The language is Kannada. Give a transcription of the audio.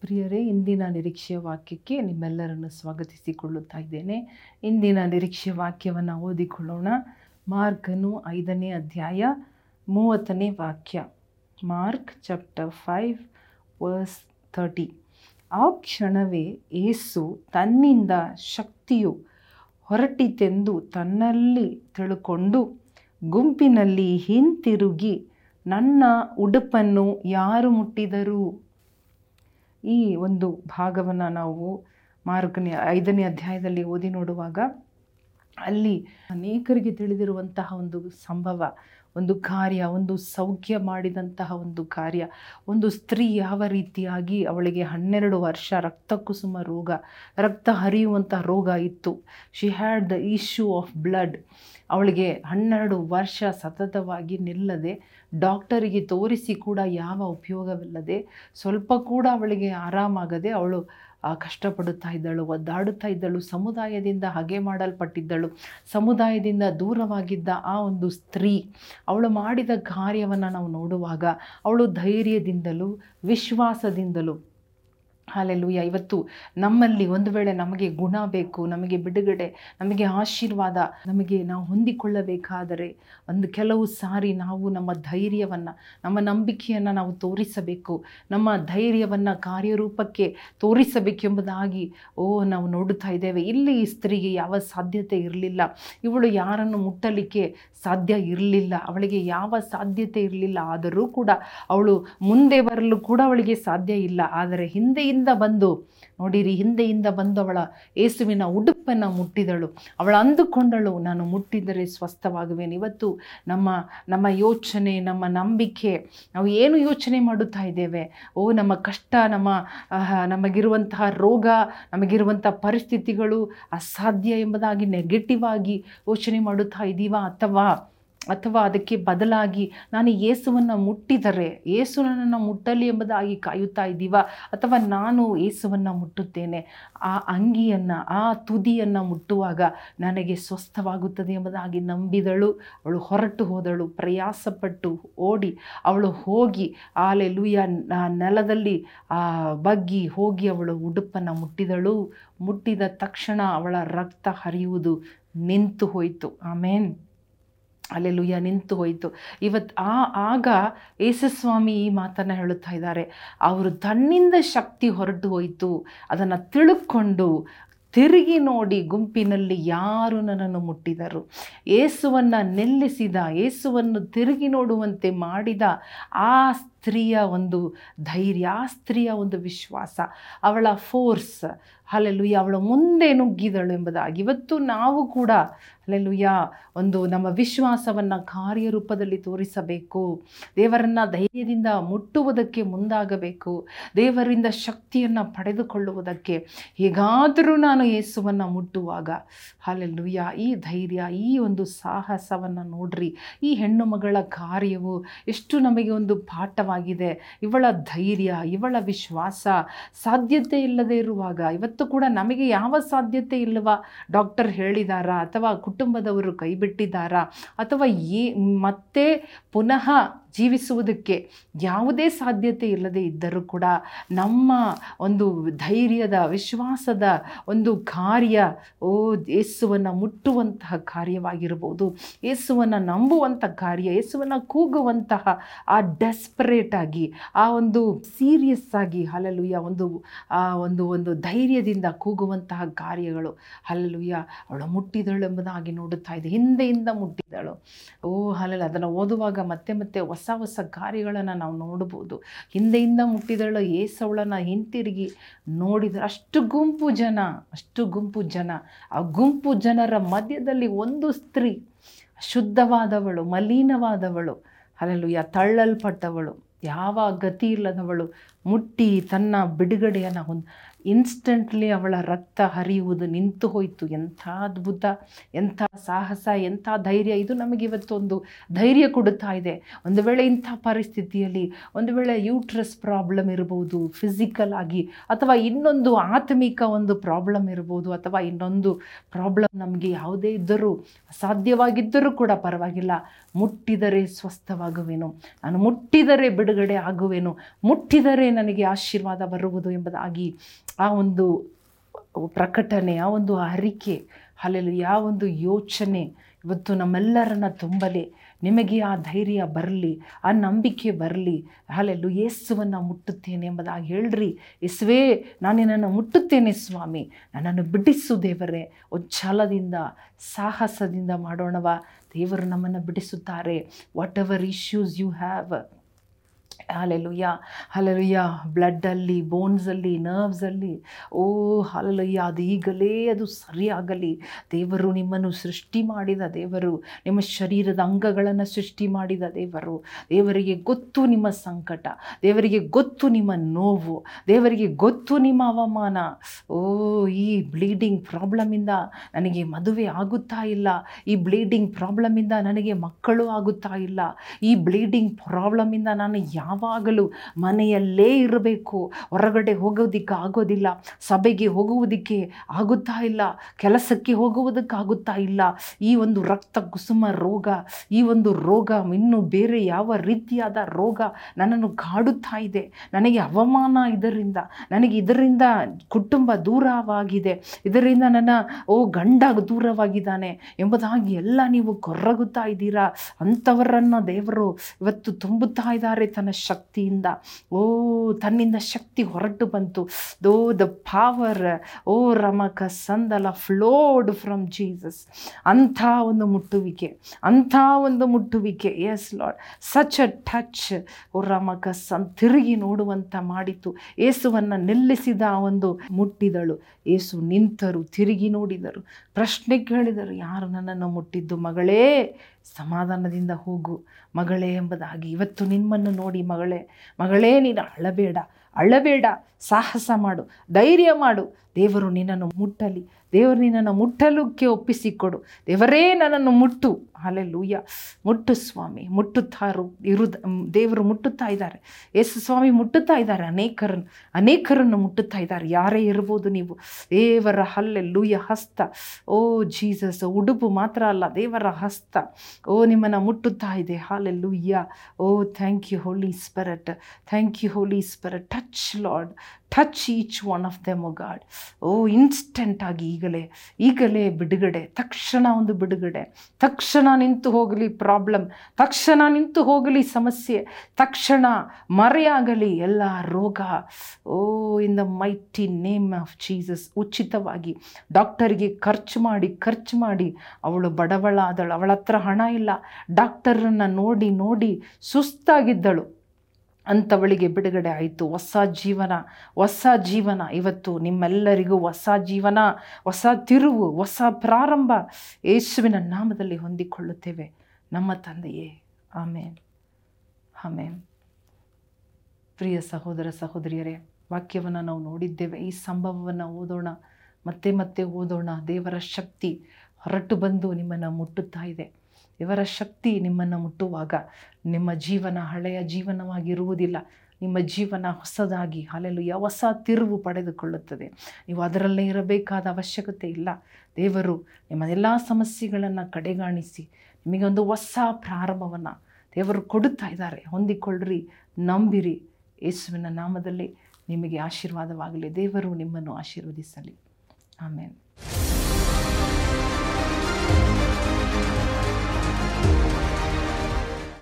ಪ್ರಿಯರೇ, ಇಂದಿನ ನಿರೀಕ್ಷೆಯ ವಾಕ್ಯಕ್ಕೆ ನಿಮ್ಮೆಲ್ಲರನ್ನು ಸ್ವಾಗತಿಸಿಕೊಳ್ಳುತ್ತಾ ಇದ್ದೇನೆ. ಇಂದಿನ ನಿರೀಕ್ಷೆಯ ವಾಕ್ಯವನ್ನು ಓದಿಕೊಳ್ಳೋಣ. ಮಾರ್ಕನು ಐದನೇ ಅಧ್ಯಾಯ ಮೂವತ್ತನೇ ವಾಕ್ಯ. Mark chapter five, verse thirty ಆ ಕ್ಷಣವೇ ಏಸು ತನ್ನಿಂದ ಶಕ್ತಿಯು ಹೊರಟಿತೆಂದು ತನ್ನಲ್ಲಿ ತಿಳುಕೊಂಡು ಗುಂಪಿನಲ್ಲಿ ಹಿಂತಿರುಗಿ ನನ್ನ ಉಡುಪನ್ನು ಯಾರು ಮುಟ್ಟಿದರು? ಈ ಒಂದು ಭಾಗವನ್ನು ನಾವು ಮಾರ್ಗನೇ ಐದನೇ ಅಧ್ಯಾಯದಲ್ಲಿ ಓದಿ ನೋಡುವಾಗ ಅಲ್ಲಿ ಅನೇಕರಿಗೆ ತಿಳಿದಿರುವಂತಹ ಒಂದು ಸಂಭವ. ಒಂದು ಕಾರ್ಯ, ಒಂದು ಸೌಖ್ಯ ಮಾಡಿದಂತಹ ಒಂದು ಕಾರ್ಯ. ಒಂದು ಸ್ತ್ರೀ ಯಾವ ರೀತಿಯಾಗಿ ಅವಳಿಗೆ ಹನ್ನೆರಡು ವರ್ಷ ರಕ್ತ ಕುಸುಮ ರೋಗ, ರಕ್ತ ಹರಿಯುವಂಥ ರೋಗ ಇತ್ತು. She had the issue of blood ಅವಳಿಗೆ ಹನ್ನೆರಡು ವರ್ಷ ಸತತವಾಗಿ ನಿಲ್ಲದೆ ಡಾಕ್ಟರಿಗೆ ತೋರಿಸಿ ಕೂಡ ಯಾವ ಉಪಯೋಗವಿಲ್ಲದೆ ಸ್ವಲ್ಪ ಕೂಡ ಅವಳಿಗೆ ಆರಾಮಾಗದೆ ಅವಳು ಕಷ್ಟಪಡುತ್ತಾ ಇದ್ದಳು, ಒದ್ದಾಡುತ್ತಾ ಇದ್ದಳು, ಸಮುದಾಯದಿಂದ ಹಾಗೆ ಮಾಡಲ್ಪಟ್ಟಿದ್ದಳು, ಸಮುದಾಯದಿಂದ ದೂರವಾಗಿದ್ದ ಆ ಒಂದು ಸ್ತ್ರೀ, ಅವಳು ಮಾಡಿದ ಕಾರ್ಯವನ್ನು ನಾವು ನೋಡುವಾಗ ಅವಳು ಧೈರ್ಯದಿಂದಲೂ ವಿಶ್ವಾಸದಿಂದಲೂ ಹಾಲೆಲೂಯ. ಇವತ್ತು ನಮ್ಮಲ್ಲಿ ಒಂದು ವೇಳೆ ನಮಗೆ ಗುಣ ಬೇಕು, ನಮಗೆ ಬಿಡುಗಡೆ, ನಮಗೆ ಆಶೀರ್ವಾದ, ನಮಗೆ ನಾವು ಹೊಂದಿಕೊಳ್ಳಬೇಕಾದರೆ ಒಂದು ಕೆಲವು ಸಾರಿ ನಾವು ನಮ್ಮ ಧೈರ್ಯವನ್ನು, ನಮ್ಮ ನಂಬಿಕೆಯನ್ನು ನಾವು ತೋರಿಸಬೇಕು. ನಮ್ಮ ಧೈರ್ಯವನ್ನು ಕಾರ್ಯರೂಪಕ್ಕೆ ತೋರಿಸಬೇಕೆಂಬುದಾಗಿ, ಓ, ನಾವು ನೋಡುತ್ತಾ ಇದ್ದೇವೆ. ಇಲ್ಲಿ ಈ ಸ್ತ್ರೀಗೆ ಯಾವ ಸಾಧ್ಯತೆ ಇರಲಿಲ್ಲ. ಇವಳು ಯಾರನ್ನು ಮುಟ್ಟಲಿಕ್ಕೆ ಸಾಧ್ಯ ಇರಲಿಲ್ಲ. ಅವಳಿಗೆ ಯಾವ ಸಾಧ್ಯತೆ ಇರಲಿಲ್ಲ. ಆದರೂ ಕೂಡ ಅವಳು ಮುಂದೆ ಬರಲು ಕೂಡ ಅವಳಿಗೆ ಸಾಧ್ಯ ಇಲ್ಲ. ಆದರೆ ಹಿಂದೆಯಿಂದ ಬಂದು, ನೋಡಿರಿ, ಹಿಂದೆಯಿಂದ ಬಂದು ಅವಳ ಏಸುವಿನ ಉಡುಪನ್ನು ಮುಟ್ಟಿದಳು. ಅವಳು ಅಂದುಕೊಂಡಳು, ನಾನು ಮುಟ್ಟಿದರೆ ಸ್ವಸ್ಥವಾಗುವೇನು. ಇವತ್ತು ನಮ್ಮ ನಮ್ಮ ಯೋಚನೆ, ನಮ್ಮ ನಂಬಿಕೆ, ನಾವು ಏನು ಯೋಚನೆ ಮಾಡುತ್ತಾ ಇದ್ದೇವೆ? ಓ, ನಮ್ಮ ಕಷ್ಟ, ನಮ್ಮ ನಮಗಿರುವಂತಹ ರೋಗ ನಮಗಿರುವಂಥ ಪರಿಸ್ಥಿತಿಗಳು ಅಸಾಧ್ಯ ಎಂಬುದಾಗಿ ನೆಗೆಟಿವ್ ಆಗಿ ಯೋಚನೆ ಮಾಡುತ್ತಾ ಇದ್ದೀವಾ ಅಥವಾ ಅಥವಾ ಅದಕ್ಕೆ ಬದಲಾಗಿ ನಾನು ಯೇಸುವನ್ನು ಮುಟ್ಟಿದರೆ ಯೇಸು ನನ್ನನ್ನು ಮುಟ್ಟಲಿ ಎಂಬುದಾಗಿ ಕಾಯುತ್ತಾ ಇದ್ದೀವ? ಅಥವಾ ನಾನು ಏಸುವನ್ನು ಮುಟ್ಟುತ್ತೇನೆ? ಆ ಅಂಗಿಯನ್ನು, ಆ ತುದಿಯನ್ನು ಮುಟ್ಟುವಾಗ ನನಗೆ ಸ್ವಸ್ಥವಾಗುತ್ತದೆ ಎಂಬುದಾಗಿ ನಂಬಿದಳು. ಅವಳು ಹೊರಟು ಹೋದಳು, ಪ್ರಯಾಸಪಟ್ಟು ಓಡಿ ಅವಳು ಹೋಗಿ ಆಲೆ ಲೂಯ ನೆಲದಲ್ಲಿ ಬಗ್ಗಿ ಹೋಗಿ ಅವಳು ಉಡುಪನ್ನು ಮುಟ್ಟಿದಳು. ಮುಟ್ಟಿದ ತಕ್ಷಣ ಅವಳ ರಕ್ತ ಹರಿಯುವುದು ನಿಂತು ಹೋಯಿತು. ಆಮೇನ್. ಅಲ್ಲೆಲುಯ್ಯ, ನಿಂತು ಹೋಯಿತು. ಇವತ್ತು ಆ, ಆಗ ಯೇಸುಸ್ವಾಮಿ ಈ ಮಾತನ್ನು ಹೇಳುತ್ತಾ ಇದ್ದಾರೆ. ಅವರು ತನ್ನಿಂದ ಶಕ್ತಿ ಹೊರಟು ಹೋಯಿತು. ಅದನ್ನು ತಿಳುಕೊಂಡು ತಿರುಗಿ ನೋಡಿ ಗುಂಪಿನಲ್ಲಿ ಯಾರು ನನ್ನನ್ನು ಮುಟ್ಟಿದರು. ಏಸುವನ್ನು ನಿಲ್ಲಿಸಿದ, ಏಸುವನ್ನು ತಿರುಗಿ ನೋಡುವಂತೆ ಮಾಡಿದ ಆ ಸ್ತ್ರೀಯ ಒಂದು ಧೈರ್ಯ ಸ್ತ್ರೀಯ ಒಂದು ವಿಶ್ವಾಸ, ಅವಳ ಫೋರ್ಸ್ ಅಲ್ಲೆಲುಯ್ಯ ಅವಳು ಮುಂದೆ ನುಗ್ಗಿದಳು ಎಂಬುದಾಗಿ. ಇವತ್ತು ನಾವು ಕೂಡ ಅಲ್ಲೆಲುಯ್ಯ ಒಂದು ನಮ್ಮ ವಿಶ್ವಾಸವನ್ನು ಕಾರ್ಯರೂಪದಲ್ಲಿ ತೋರಿಸಬೇಕು. ದೇವರನ್ನು ಧೈರ್ಯದಿಂದ ಮುಟ್ಟುವುದಕ್ಕೆ ಮುಂದಾಗಬೇಕು. ದೇವರಿಂದ ಶಕ್ತಿಯನ್ನು ಪಡೆದುಕೊಳ್ಳುವುದಕ್ಕೆ ಹೇಗಾದರೂ ನಾನು ಯೇಸುವನ್ನು ಮುಟ್ಟುವಾಗ ಅಲ್ಲೆಲುಯ್ಯ ಈ ಧೈರ್ಯ, ಈ ಒಂದು ಸಾಹಸವನ್ನು ನೋಡ್ರಿ. ಈ ಹೆಣ್ಣು ಮಗಳ ಕಾರ್ಯವು ಎಷ್ಟು ನಮಗೆ ಒಂದು ಪಾಠವಾಗಿದೆ. ಇವಳ ಧೈರ್ಯ, ಇವಳ ವಿಶ್ವಾಸ ಸಾಧ್ಯತೆ ಇಲ್ಲದೆ ಇರುವಾಗ, ಇವತ್ತು ಕೂಡ ನಮಗೆ ಯಾವ ಸಾಧ್ಯತೆ ಇಲ್ಲವಾ? ಡಾಕ್ಟರ್ ಹೇಳಿದಾರಾ? ಅಥವಾ ಕುಟುಂಬದವರು ಕೈಬಿಟ್ಟಿದ್ದಾರಾ ಅಥವಾ ಏ ಮತ್ತೆ ಪುನಃ ಜೀವಿಸುವುದಕ್ಕೆ ಯಾವುದೇ ಸಾಧ್ಯತೆ ಇಲ್ಲದೆ ಇದ್ದರೂ ಕೂಡ ನಮ್ಮ ಒಂದು ಧೈರ್ಯದ, ವಿಶ್ವಾಸದ ಒಂದು ಕಾರ್ಯ, ಓ ಯೇಸುವನ್ನು ಮುಟ್ಟುವಂತಹ ಕಾರ್ಯವಾಗಿರ್ಬೋದು. ಯೇಸುವನ್ನು ನಂಬುವಂಥ ಕಾರ್ಯ, ಯೇಸುವನ್ನು ಕೂಗುವಂತಹ ಆ ಡೆಸ್ಪರೇಟ್ ಆಗಿ, ಆ ಒಂದು ಸೀರಿಯಸ್ ಆಗಿ ಹಲಲುಯ್ಯ ಒಂದು, ಆ ಒಂದು ಒಂದು ಧೈರ್ಯದಿಂದ ಕೂಗುವಂತಹ ಕಾರ್ಯಗಳು ಹಲಲುಯ್ಯ ಅವಳು ಮುಟ್ಟಿದಳು ಎಂಬುದಾಗಿ ನೋಡುತ್ತಾ ಇದೆ. ಹಿಂದೆಯಿಂದ ಮುಟ್ಟಿದಳು. ಓ ಹಲಲು ಅದನ್ನು ಓದುವಾಗ ಮತ್ತೆ ಮತ್ತೆ ಹೊಸ ಹೊಸ ಕಾರ್ಯಗಳನ್ನು ನಾವು ನೋಡ್ಬೋದು. ಹಿಂದೆಯಿಂದ ಮುಟ್ಟಿದಳು ಏಸವಳನ್ನು ಹಿಂತಿರುಗಿ ನೋಡಿದರೆ ಅಷ್ಟು ಗುಂಪು ಜನ, ಅಷ್ಟು ಗುಂಪು ಜನ. ಆ ಗುಂಪು ಜನರ ಮಧ್ಯದಲ್ಲಿ ಒಂದು ಸ್ತ್ರೀ ಶುದ್ಧವಾದವಳು, ಮಲೀನವಾದವಳು ಅಲ್ಲೂ ತಳ್ಳಲ್ಪಟ್ಟವಳು, ಯಾವ ಗತಿ ಇಲ್ಲದವಳು, ಮುಟ್ಟಿ ತನ್ನ ಬಿಡುಗಡೆಯನ್ನು ಹೊಂದ್ ಇನ್ಸ್ಟೆಂಟ್ಲಿ ಅವಳ ರಕ್ತ ಹರಿಯುವುದು ನಿಂತು ಹೋಯಿತು. ಎಂಥ ಅದ್ಭುತ, ಎಂಥ ಸಾಹಸ, ಎಂಥ ಧೈರ್ಯ. ಇದು ನಮಗೆ ಒಂದು ಧೈರ್ಯ ಕೊಡುತ್ತಾ ಇದೆ. ಒಂದು ವೇಳೆ ಇಂಥ ಪರಿಸ್ಥಿತಿಯಲ್ಲಿ, ಒಂದು ವೇಳೆ ಯೂಟ್ರಸ್ ಪ್ರಾಬ್ಲಮ್ ಇರ್ಬೋದು ಫಿಸಿಕಲ್ ಆಗಿ, ಅಥವಾ ಇನ್ನೊಂದು ಆತ್ಮಿಕ ಒಂದು ಪ್ರಾಬ್ಲಮ್ ಇರ್ಬೋದು, ಅಥವಾ ಇನ್ನೊಂದು ಪ್ರಾಬ್ಲಮ್ ನಮಗೆ ಯಾವುದೇ ಇದ್ದರೂ, ಅಸಾಧ್ಯವಾಗಿದ್ದರೂ ಕೂಡ ಪರವಾಗಿಲ್ಲ. ಮುಟ್ಟಿದರೆ ಸ್ವಸ್ಥವಾಗುವೆನು. ನಾನು ಮುಟ್ಟಿದರೆ ಬಿಡುಗಡೆ ಆಗುವೆನು. ಮುಟ್ಟಿದರೆ ನನಗೆ ಆಶೀರ್ವಾದ ಬರುವುದು ಎಂಬುದಾಗಿ ಆ ಒಂದು ಪ್ರಕಟಣೆ ಆ ಒಂದು ಅರಿಕೆ ಅಲ್ಲೆಲ್ಲ ಯಾವ ಒಂದು ಯೋಚನೆ ಇವತ್ತು ನಮ್ಮೆಲ್ಲರನ್ನ ತುಂಬಲಿ. ನಿಮಗೆ ಆ ಧೈರ್ಯ ಬರಲಿ, ಆ ನಂಬಿಕೆ ಬರಲಿ. ಅಲ್ಲೆಲ್ಲೂ ಯೇಸುವನ್ನು ಮುಟ್ಟುತ್ತೇನೆ ಎಂಬುದಾಗಿ ಹೇಳ್ರಿ. ಯೇಸುವೇ, ನಾನು ನಿನ್ನನ್ನು ಮುಟ್ಟುತ್ತೇನೆ ಸ್ವಾಮಿ. ನನ್ನನ್ನು ಬಿಡಿಸು ದೇವರೇ. ಉಚ್ಛಲದಿಂದ, ಸಾಹಸದಿಂದ ಮಾಡೋಣವ. ದೇವರು ನಮ್ಮನ್ನು ಬಿಡಿಸುತ್ತಾರೆ. Whatever issues you have hallelujah hallelujah ಬ್ಲಡ್ಡಲ್ಲಿ ಬೋನ್ಸಲ್ಲಿ ನರ್ವ್ಸಲ್ಲಿ ಓ ಹಾಲೆಲುಯ್ಯ ಅದು ಈಗಲೇ ಅದು ಸರಿಯಾಗಲಿ. ದೇವರು ನಿಮ್ಮನ್ನು ಸೃಷ್ಟಿ ಮಾಡಿದ ದೇವರು, ನಿಮ್ಮ ಶರೀರದ ಅಂಗಗಳನ್ನು ಸೃಷ್ಟಿ ಮಾಡಿದ ದೇವರು. ದೇವರಿಗೆ ಗೊತ್ತು ನಿಮ್ಮ ಸಂಕಟ. ದೇವರಿಗೆ ಗೊತ್ತು ನಿಮ್ಮ ನೋವು. ದೇವರಿಗೆ ಗೊತ್ತು ನಿಮ್ಮ ಅವಮಾನ. ಓ, ಈ ಬ್ಲೀಡಿಂಗ್ ಪ್ರಾಬ್ಲಮಿಂದ ನನಗೆ ಮದುವೆ ಆಗುತ್ತಾ ಇಲ್ಲ. ಈ ಬ್ಲೀಡಿಂಗ್ ಪ್ರಾಬ್ಲಮಿಂದ ನನಗೆ ಮಕ್ಕಳು ಆಗುತ್ತಾ ಇಲ್ಲ. ಈ ಬ್ಲೀಡಿಂಗ್ ಪ್ರಾಬ್ಲಮಿಂದ ನಾನು ಯಾವಾಗಲೂ ಮನೆಯಲ್ಲೇ ಇರಬೇಕು. ಹೊರಗಡೆ ಹೋಗೋದಕ್ಕೆ ಆಗೋದಿಲ್ಲ. ಸಭೆಗೆ ಹೋಗುವುದಕ್ಕೆ ಆಗುತ್ತಾ ಇಲ್ಲ. ಕೆಲಸಕ್ಕೆ ಹೋಗುವುದಕ್ಕಾಗುತ್ತಾ ಇಲ್ಲ. ಈ ಒಂದು ರಕ್ತ ಕುಸುಮ ರೋಗ, ಈ ಒಂದು ರೋಗ ಇನ್ನೂ ಬೇರೆ ಯಾವ ರೀತಿಯಾದ ರೋಗ ನನ್ನನ್ನು ಕಾಡುತ್ತಾ ಇದೆ. ನನಗೆ ಅವಮಾನ ಇದರಿಂದ, ನನಗೆ ಇದರಿಂದ ಕುಟುಂಬ ದೂರವಾಗಿದೆ. ಇದರಿಂದ ನನ್ನ, ಓ, ಗಂಡ ದೂರವಾಗಿದ್ದಾನೆ ಎಂಬುದಾಗಿ ಎಲ್ಲ ನೀವು ಕೊರಗುತ್ತಾ ಇದ್ದೀರಾ? ಅಂಥವರನ್ನು ದೇವರು ಇವತ್ತು ತುಂಬುತ್ತಾ ಇದ್ದಾರೆ ತನ್ನ ಶಕ್ತಿಯಿಂದ. ಓ, ತನ್ನಿಂದ ಶಕ್ತಿ ಹೊರಟು ಬಂತು. ದೋ, ದ ಪಾವರ್ ಓ, ರಮಕ ಸಂದಲ ಫ್ಲೋಡ್ ಫ್ರಮ್ ಜೀಸಸ್ ಅಂಥ ಒಂದು ಮುಟ್ಟುವಿಕೆ, ಅಂಥ ಒಂದು ಮುಟ್ಟುವಿಕೆ. Yes Lord such a touch oh, ರಮಕ ಸನ್ ತಿರುಗಿ ನೋಡುವಂತ ಮಾಡಿತು. ಏಸುವನ್ನು ನಿಲ್ಲಿಸಿದ ಒಂದು ಮುಟ್ಟಿದಳು. ಏಸು ನಿಂತರು, ತಿರುಗಿ ನೋಡಿದರು. ಪ್ರಶ್ನೆ ಕೇಳಿದರು, ಯಾರು ನನ್ನನ್ನು ಮುಟ್ಟಿದ್ದು ಮಗಳೇ? ಸಮಾಧಾನದಿಂದ ಹೋಗು ಮಗಳೇ ಎಂಬುದಾಗಿ. ಇವತ್ತು ನಿಮ್ಮನ್ನು ನೋಡಿ ಮಗಳೇ ಮಗಳೇ ನೀನು ಅಳಬೇಡ ಅಳಬೇಡ, ಸಾಹಸ ಮಾಡು, ಧೈರ್ಯ ಮಾಡು. ದೇವರು ನಿನ್ನನ್ನು ಮುಟ್ಟಲಿ ದೇವರು ನಿನ್ನನ್ನು ಮುಟ್ಟಲುಕ್ಕೆ ಒಪ್ಪಿಸಿಕೊಡು ದೇವರೇ ನನ್ನನ್ನು ಮುಟ್ಟು. ಅಲ್ಲೆಲ್ಲೂಯ್ಯ ಮುಟ್ಟು ಸ್ವಾಮಿ, ಮುಟ್ಟುತ್ತಾರು. ಇರುದ ದೇವರು ಮುಟ್ಟುತ್ತಾ ಇದ್ದಾರೆ. ಯೇಸು ಸ್ವಾಮಿ ಮುಟ್ಟುತ್ತಾ ಇದ್ದಾರೆ. ಅನೇಕರನ್ನು ಅನೇಕರನ್ನು ಮುಟ್ಟುತ್ತಾ ಇದ್ದಾರೆ. ಯಾರೇ ಇರ್ಬೋದು ನೀವು. ದೇವರ ಹಲ್ಲೆ ಲೂಯ್ಯ ಹಸ್ತ. ಓ ಜೀಸಸ್, ಉಡುಪು ಮಾತ್ರ ಅಲ್ಲ, ದೇವರ ಹಸ್ತ. ಓ, ನಿಮ್ಮನ್ನು ಮುಟ್ಟುತ್ತಾ ಇದೆ. Hallelujah oh thank you holy spirit thank you holy spirit touch Lord touch each one of them God oh instant ಆಗಿ ಈಗಲೇ ಈಗಲೇ ಬಿಡುಗಡೆ, ತಕ್ಷಣ ಒಂದು ಬಿಡುಗಡೆ. ತಕ್ಷಣ ನಿಂತು ಹೋಗಲಿ ಪ್ರಾಬ್ಲಮ್ ತಕ್ಷಣ ನಿಂತು ಹೋಗಲಿ ಸಮಸ್ಯೆ, ತಕ್ಷಣ ಮರೆಯಾಗಲಿ ಎಲ್ಲ ರೋಗ. ಓ in the mighty name of Jesus ಉಚಿತವಾಗಿ ಡಾಕ್ಟರ್ಗೆ ಖರ್ಚು ಮಾಡಿ ಖರ್ಚು ಮಾಡಿ. ಅವಳು ಬಡವಳ ಆದಳು ಅವಳ ಹತ್ರ ಹಣ ಇಲ್ಲ. ಡಾಕ್ಟರನ್ನು ನೋಡಿ ನೋಡಿ ಸುಸ್ತಾಗಿದ್ದಳು. ಅಂಥವಳಿಗೆ ಬಿಡುಗಡೆ ಆಯಿತು. ಹೊಸ ಜೀವನ ಹೊಸ ಜೀವನ. ಇವತ್ತು ನಿಮ್ಮೆಲ್ಲರಿಗೂ ಹೊಸ ಜೀವನ, ಹೊಸ ತಿರುವು, ಹೊಸ ಪ್ರಾರಂಭ ಯೇಸುವಿನ ನಾಮದಲ್ಲಿ ಹೊಂದಿಕೊಳ್ಳುತ್ತೇವೆ. ನಮ್ಮ ತಂದೆಯೇ. ಆಮೇನ್. ಆಮೇನ್. ಪ್ರಿಯ ಸಹೋದರ ಸಹೋದರಿಯರೇ, ವಾಕ್ಯವನ್ನು ನಾವು ನೋಡಿದ್ದೇವೆ. ಈ ಸಂಭವವನ್ನು ಓದೋಣ. ಮತ್ತೆ ಮತ್ತೆ ಓದೋಣ. ದೇವರ ಶಕ್ತಿ ಹೊರಟು ಬಂದು ನಿಮ್ಮನ್ನು ಮುಟ್ಟುತ್ತಾ ಇದೆ. ದೇವರ ಶಕ್ತಿ ನಿಮ್ಮನ್ನು ಮುಟ್ಟುವಾಗ, ನಿಮ್ಮ ಜೀವನ ಹಳೆಯ ಜೀವನವಾಗಿರುವುದಿಲ್ಲ. ನಿಮ್ಮ ಜೀವನ ಹೊಸದಾಗಿ ಅಲ್ಲೆಲ್ಲೂ ಹೊಸ ತಿರುವು ಪಡೆದುಕೊಳ್ಳುತ್ತದೆ. ನೀವು ಅದರಲ್ಲೇ ಇರಬೇಕಾದ ಅವಶ್ಯಕತೆ ಇಲ್ಲ. ದೇವರು ನಿಮ್ಮ ಎಲ್ಲ ಸಮಸ್ಯೆಗಳನ್ನು ಕಡೆಗಾಣಿಸಿ, ನಿಮಗೆ ಒಂದು ಹೊಸ ಪ್ರಾರಂಭವನ್ನು ದೇವರು ಕೊಡುತ್ತಾ ಇದ್ದಾರೆ. ಹೊಂದಿಕೊಳ್ಳ್ರಿ, ನಂಬಿರಿ. ಯೇಸುವಿನ ನಾಮದಲ್ಲಿ ನಿಮಗೆ ಆಶೀರ್ವಾದವಾಗಲಿ. ದೇವರು ನಿಮ್ಮನ್ನು ಆಶೀರ್ವದಿಸಲಿ. ಆಮೇಲೆ